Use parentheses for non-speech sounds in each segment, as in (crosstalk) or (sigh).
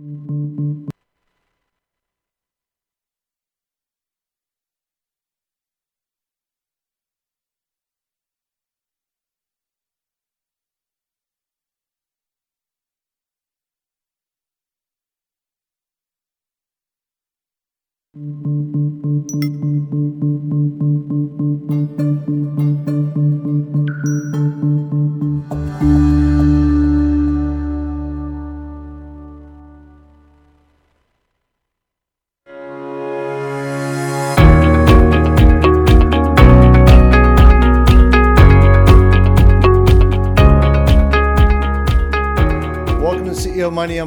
Welcome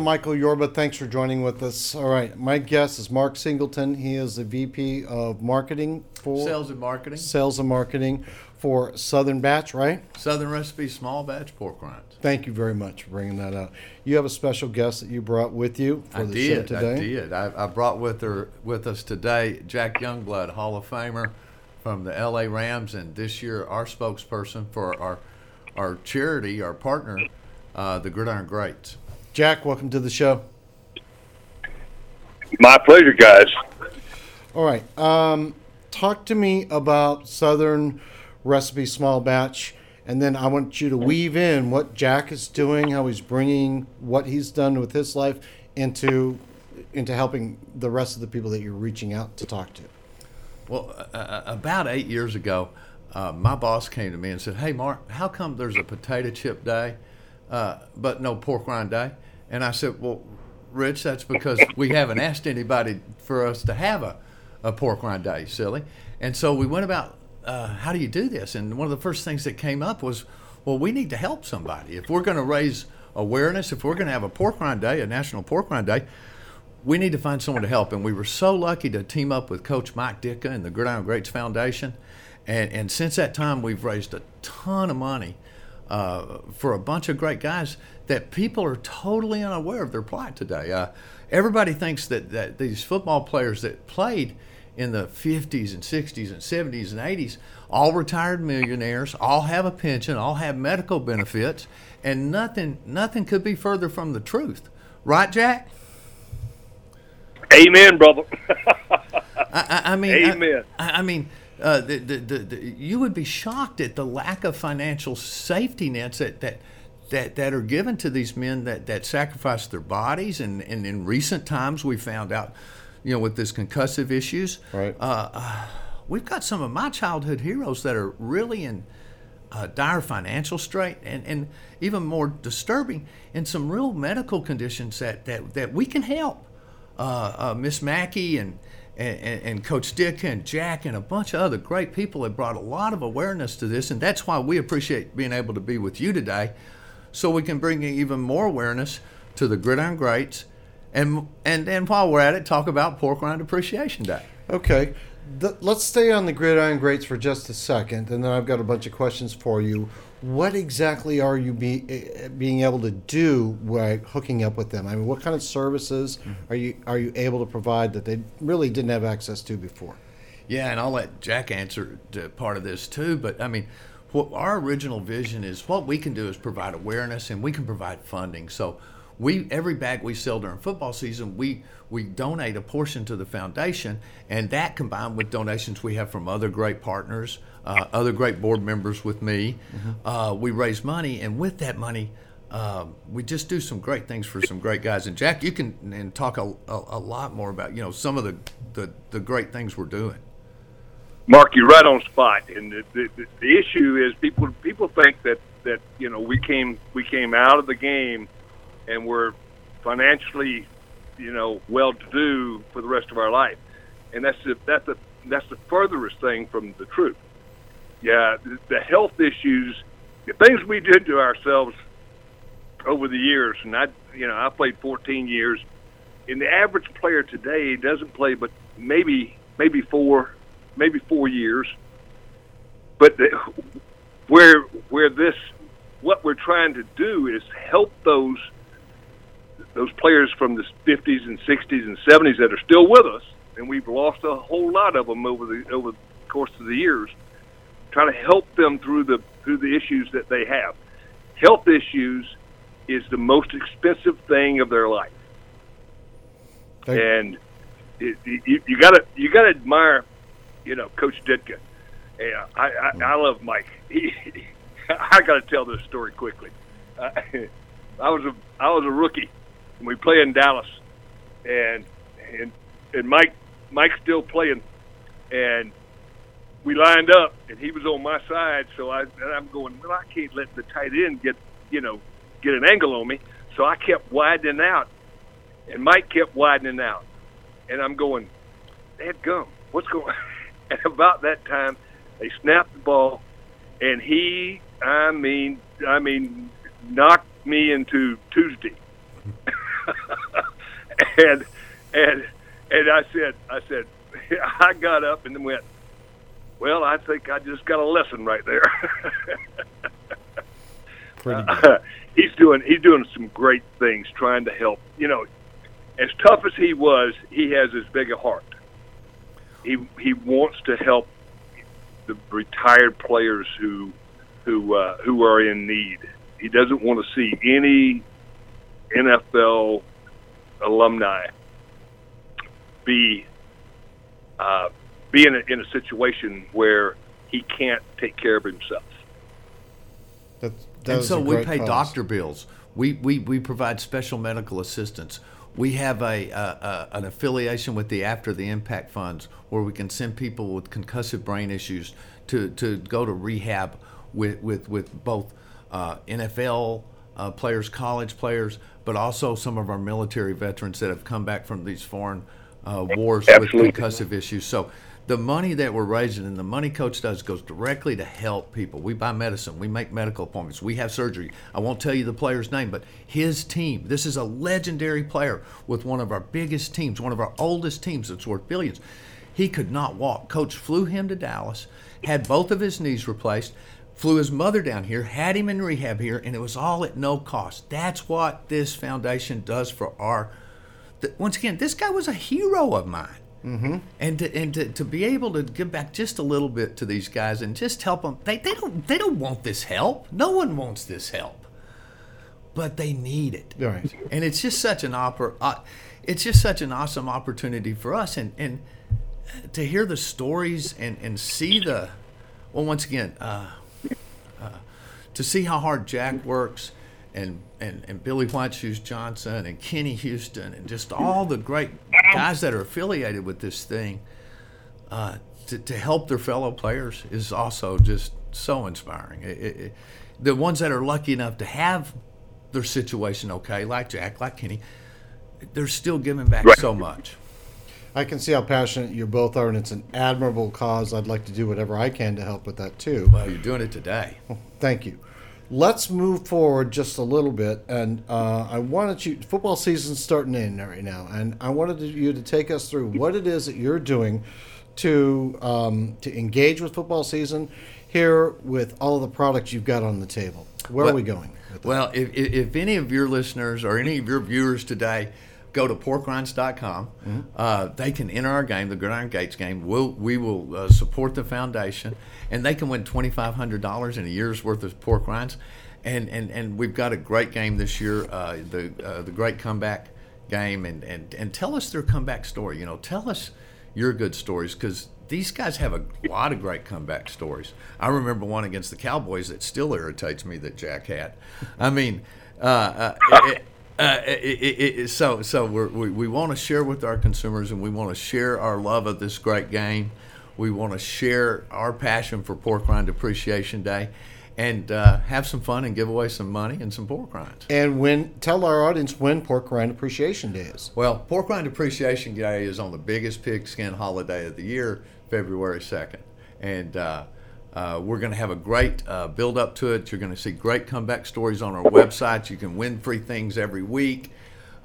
I'm Michael Yorba. Thanks for joining with us. All right, my guest is Mark Singleton. He is the VP of Marketing for Sales and marketing. Sales and Marketing for Southern Batch, right? Southern Recipe Small Batch Pork Rinds. Thank you very much for bringing that up. You have a special guest that you brought with you for I the show did. today. I did. I, I brought with her with us today Jack Youngblood, Hall of Famer from the LA Rams, and this year our spokesperson for our our charity, our partner, uh, the Gridiron Greats. Jack, welcome to the show. My pleasure, guys. All right, um, talk to me about Southern Recipe Small Batch, and then I want you to weave in what Jack is doing, how he's bringing what he's done with his life into into helping the rest of the people that you're reaching out to talk to. Well, uh, uh, about eight years ago, uh, my boss came to me and said, "Hey, Mark, how come there's a potato chip day, uh, but no pork rind day?" And I said, "Well, Rich, that's because we haven't asked anybody for us to have a, a pork rind day, silly." And so we went about, uh, "How do you do this?" And one of the first things that came up was, "Well, we need to help somebody. If we're going to raise awareness, if we're going to have a pork rind day, a national pork rind day." we need to find someone to help. And we were so lucky to team up with Coach Mike Ditka and the Gridiron Greats Foundation. And, and since that time, we've raised a ton of money uh, for a bunch of great guys that people are totally unaware of their plight today. Uh, everybody thinks that, that these football players that played in the 50s and 60s and 70s and 80s, all retired millionaires, all have a pension, all have medical benefits, and nothing nothing could be further from the truth. Right, Jack? Amen, brother. (laughs) I, I, I mean, Amen. I, I mean, uh, the, the, the, the, you would be shocked at the lack of financial safety nets that, that, that, that are given to these men that, that sacrifice their bodies. And, and in recent times, we found out, you know, with this concussive issues, Right. uh, uh, we've got some of my childhood heroes that are really in uh, dire financial strait and, and even more disturbing in some real medical conditions that, that, that we can help. Uh, uh, Miss Mackey and, and, and Coach Dick and Jack and a bunch of other great people have brought a lot of awareness to this, and that's why we appreciate being able to be with you today, so we can bring even more awareness to the Gridiron Greats, and and and while we're at it, talk about Pork Rind Appreciation Day. Okay, let's stay on the gridiron greats for just a second, and then I've got a bunch of questions for you. What exactly are you be, eh, being able to do by hooking up with them? I mean, what kind of services are you are you able to provide that they really didn't have access to before? Yeah, and I'll let Jack answer to part of this too. But I mean, what our original vision is what we can do is provide awareness and we can provide funding. So we every bag we sell during football season, we we donate a portion to the foundation, and that combined with donations we have from other great partners, uh, other great board members with me, uh, we raise money, and with that money. Um, we just do some great things for some great guys, and Jack, you can and talk a, a, a lot more about you know some of the, the, the great things we're doing. Mark, you're right on spot. And the, the, the- the issue is people people think that that you know we came we came out of the game and we're financially you know well to do for the rest of our life, and that's the, that's the that's the furthest thing from the truth. Yeah, the, the health issues, the things we did to ourselves over the years, and I you know I played 14 years. And the average player today doesn't play but maybe maybe four maybe four years. But the, where where this what we're trying to do is help those those players from the 50s and 60s and 70s that are still with us, and we've lost a whole lot of them over the over the course of the years. Try to help them through the through the issues that they have. Health issues is the most expensive thing of their life. and it, you, you gotta you gotta admire, you know, Coach Ditka. Yeah, I, I, I love Mike. He, (laughs) I got to tell this story quickly. Uh, (laughs) I was a I was a rookie. And we play in Dallas, and and and Mike Mike's still playing, and we lined up, and he was on my side. So I and I'm going. Well, I can't let the tight end get you know get an angle on me. So I kept widening out, and Mike kept widening out, and I'm going, Dad gum, what's going? (laughs) And about that time, they snapped the ball, and he, I mean, I mean, knocked me into Tuesday. (laughs) and and and I said, I said, (laughs) I got up and went. Well, I think I just got a lesson right there. (laughs) Uh, (laughs) he's doing he's doing some great things, trying to help. You know, as tough as he was, he has as big a heart. He he wants to help the retired players who who uh, who are in need. He doesn't want to see any NFL alumni be uh, be in a, in a situation where he can't take care of himself. That's, that and so we pay cause. doctor bills. We, we, we provide special medical assistance. We have a, a, a an affiliation with the After the Impact funds, where we can send people with concussive brain issues to, to go to rehab with with, with both uh, NFL uh, players, college players, but also some of our military veterans that have come back from these foreign uh, wars Absolutely. with concussive issues. So the money that we're raising and the money coach does goes directly to help people. We buy medicine, we make medical appointments, we have surgery. I won't tell you the player's name, but his team. This is a legendary player with one of our biggest teams, one of our oldest teams that's worth billions. He could not walk. Coach flew him to Dallas, had both of his knees replaced, flew his mother down here, had him in rehab here, and it was all at no cost. That's what this foundation does for our th- once again, this guy was a hero of mine. Mm-hmm. And to, and to, to be able to give back just a little bit to these guys and just help them, they, they don't they don't want this help. No one wants this help, but they need it. Right. And it's just such an oppor- uh, it's just such an awesome opportunity for us, and and to hear the stories and and see the, well, once again, uh, uh, to see how hard Jack works, and and and Billy White Shoes Johnson and Kenny Houston and just all the great guys that are affiliated with this thing, uh, to to help their fellow players is also just so inspiring. It, it, it- the ones that are lucky enough to have their situation okay, like Jack, like Kenny, they're still giving back Right. so much. I can see how passionate you both are, and it's an admirable cause. I'd like to do whatever I can to help with that too. Well, you're doing it today. Thank you. Let's move forward just a little bit, and uh, I wanted you. Football season's starting in right now, and I wanted you to take us through what it is that you're doing to um, to engage with football season here with all of the products you've got on the table. Where are we going? Well, if, if any of your listeners or any of your viewers today go to porkrinds.com, uh, they can enter our game, the Gridiron Greats game. We'll, we will uh, support the foundation, and they can win $2,500 in a year's worth of pork rinds. And, and, and we've got a great game this year, uh, the, uh, the great comeback game. And, and, and tell us their comeback story. You know, tell us your good stories because these guys have a lot of great comeback stories. I remember one against the Cowboys that still irritates me that Jack had. I mean, uh, uh, it, uh, it, it, it, so so we're, we we want to share with our consumers and we want to share our love of this great game. We want to share our passion for Pork Rind Appreciation Day, and uh, have some fun and give away some money and some pork rinds. and when tell our audience when Pork Rind Appreciation Day is. Well, Pork Rind Appreciation Day is on the biggest pigskin holiday of the year, February 2nd. And uh, uh, we're going to have a great uh, build up to it. You're going to see great comeback stories on our website. You can win free things every week.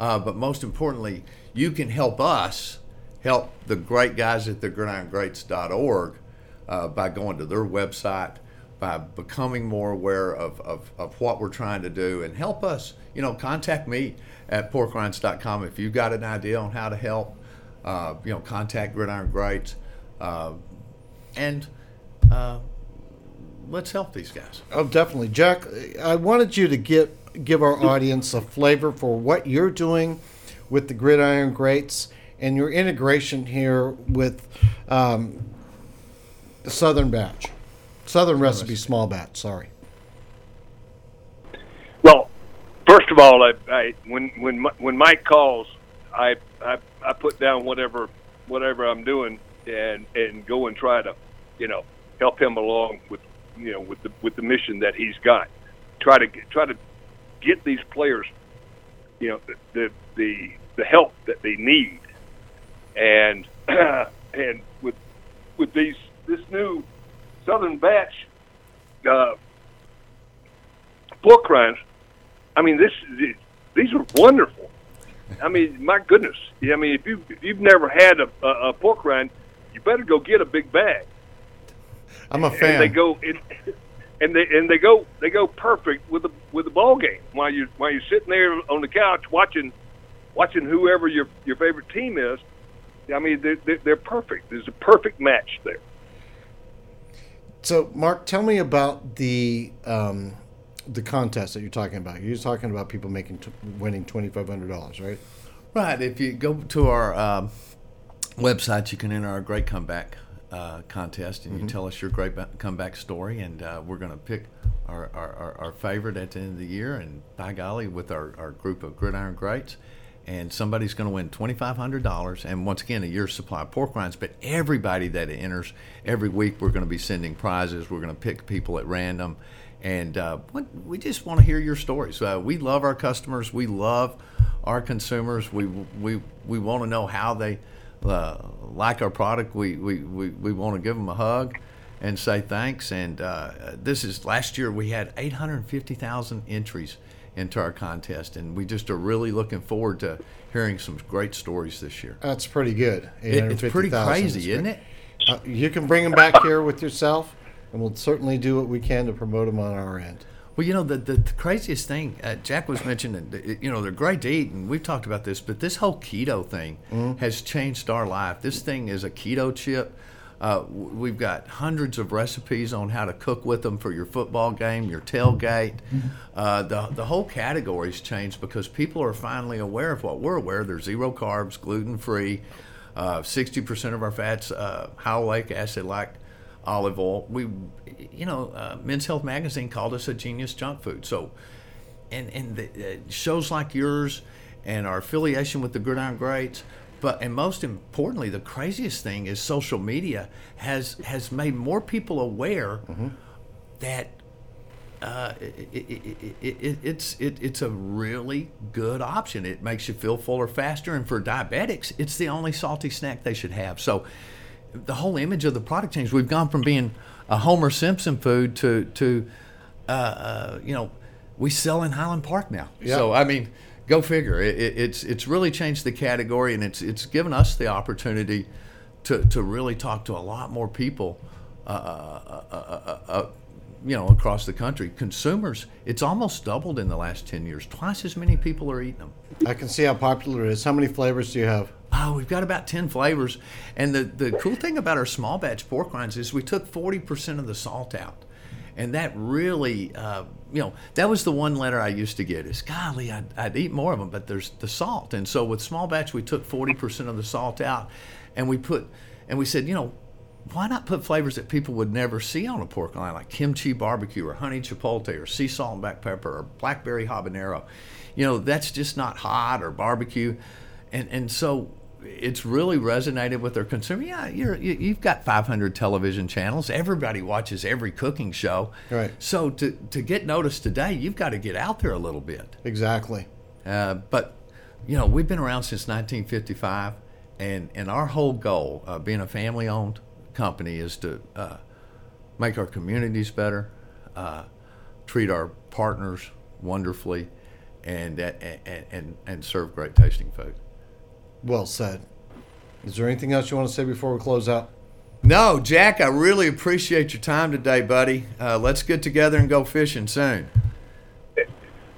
Uh, but most importantly, you can help us help the great guys at the gridirongreats.org uh, by going to their website, by becoming more aware of, of, of what we're trying to do, and help us. You know, contact me at porkrinds.com if you've got an idea on how to help. Uh, you know, contact Gridiron Greats, uh, and uh, let's help these guys. Oh, definitely, Jack. I wanted you to give give our audience a flavor for what you're doing, with the gridiron greats and your integration here with um, Southern Batch, Southern Recipe Small Batch. Sorry. Well, first of all, I, I when when when Mike calls, I, I I put down whatever whatever I'm doing and and go and try to, you know, help him along with you know with the with the mission that he's got. Try to try to get these players, you know, the the the, help that they need, and (clears throat) and with with these this new Southern Batch uh, pork rinds, I mean, this these are wonderful. I mean, my goodness. I mean, if you if you've never had a, a, a pork rind, you better go get a big bag. I'm a And fan. they go in, and they and they go they go perfect with the with the ball game while you while you're sitting there on the couch watching watching whoever your your favorite team is. I mean, they're, they're, they're perfect. There's a perfect match there. So, Mark, tell me about the um, the contest that you're talking about. You're talking about people making t- winning twenty five hundred dollars, right? Right. If you go to our um, website, you can enter our great comeback uh, contest, and you tell us your great comeback story, and uh, we're going to pick our, our, our, favorite at the end of the year. And by golly, with our, our group of gridiron greats, and somebody's going to win twenty five hundred dollars, and once again, a year's supply of pork rinds. But everybody that enters every week, we're going to be sending prizes. We're going to pick people at random. And uh, what, we just want to hear your stories. Uh, we love our customers. We love our consumers. We we we want to know how they uh, like our product. We we, we, we want to give them a hug and say thanks. And uh, this is last year we had 850,000 entries into our contest, and we just are really looking forward to hearing some great stories this year. That's pretty good. It- it's pretty 850,000 crazy, is isn't it? Uh, you can bring them back here with yourself, and we'll certainly do what we can to promote them on our end. Well, you know, the, the, the craziest thing, uh, Jack was mentioning, you know, they're great to eat, and we've talked about this, but this whole keto thing has changed our life. This thing is a keto chip. Uh, we've got hundreds of recipes on how to cook with them for your football game, your tailgate. Uh, the, the whole category's changed because people are finally aware of what we're aware. They're zero carbs, gluten free. Uh, 60% of our fats, uh, high acid like olive oil. We, you know, uh, Men's Health Magazine called us a genius junk food. So, and and the, uh, shows like yours and our affiliation with the Gridiron Greats, but and most importantly, the craziest thing is social media has has made more people aware that. Uh, it, it, it, it, it, it's it, it's a really good option. It makes you feel fuller faster, and for diabetics, it's the only salty snack they should have. So, the whole image of the product changed. We've gone from being a Homer Simpson food to to uh, uh, you know we sell in Highland Park now. Yeah. So I mean, go figure. It, it, it's it's really changed the category, and it's it's given us the opportunity to to really talk to a lot more people. Uh, uh, uh, uh, you know, across the country, consumers. It's almost doubled in the last ten years. Twice as many people are eating them. I can see how popular it is. How many flavors do you have? Oh, we've got about 10 flavors. And the, the cool thing about our small batch pork rinds is we took 40% of the salt out. And that really, uh, you know, that was the one letter I used to get is, golly, I'd, I'd eat more of them, but there's the salt. And so with small batch, we took 40% of the salt out and we put, and we said, you know, why not put flavors that people would never see on a pork rind, like kimchi barbecue or honey chipotle or sea salt and black pepper or blackberry habanero? You know, that's just not hot or barbecue. And, and so it's really resonated with their consumer. Yeah, you're, you, you've got 500 television channels. Everybody watches every cooking show. Right. So to, to get noticed today, you've got to get out there a little bit. Exactly. Uh, but you know, we've been around since 1955, and and our whole goal, uh, being a family-owned company, is to uh, make our communities better, uh, treat our partners wonderfully, and and and and serve great tasting food. Well said. Is there anything else you want to say before we close out? No, Jack, I really appreciate your time today, buddy. Uh, let's get together and go fishing soon.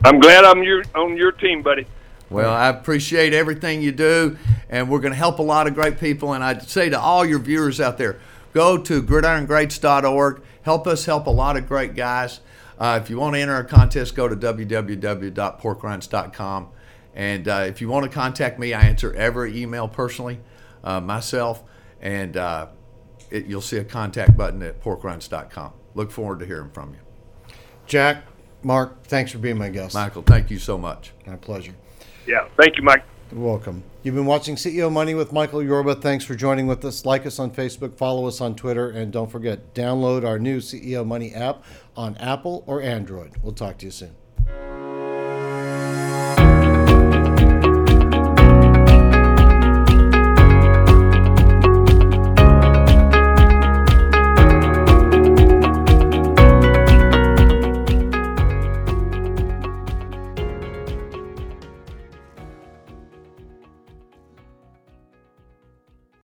I'm glad I'm your on your team, buddy. Well, I appreciate everything you do, and we're going to help a lot of great people. And I'd say to all your viewers out there, go to gridirongreats.org. Help us help a lot of great guys. Uh, if you want to enter a contest, go to www.porkrinds.com And uh, if you want to contact me, I answer every email personally uh, myself, and uh, it, you'll see a contact button at porkrinds.com. Look forward to hearing from you. Jack, Mark, thanks for being my guest. Michael, thank you so much. My pleasure. Yeah, thank you, Mike. You're welcome. You've been watching CEO Money with Michael Yorba. Thanks for joining with us. Like us on Facebook, follow us on Twitter, and don't forget, download our new CEO Money app on Apple or Android. We'll talk to you soon.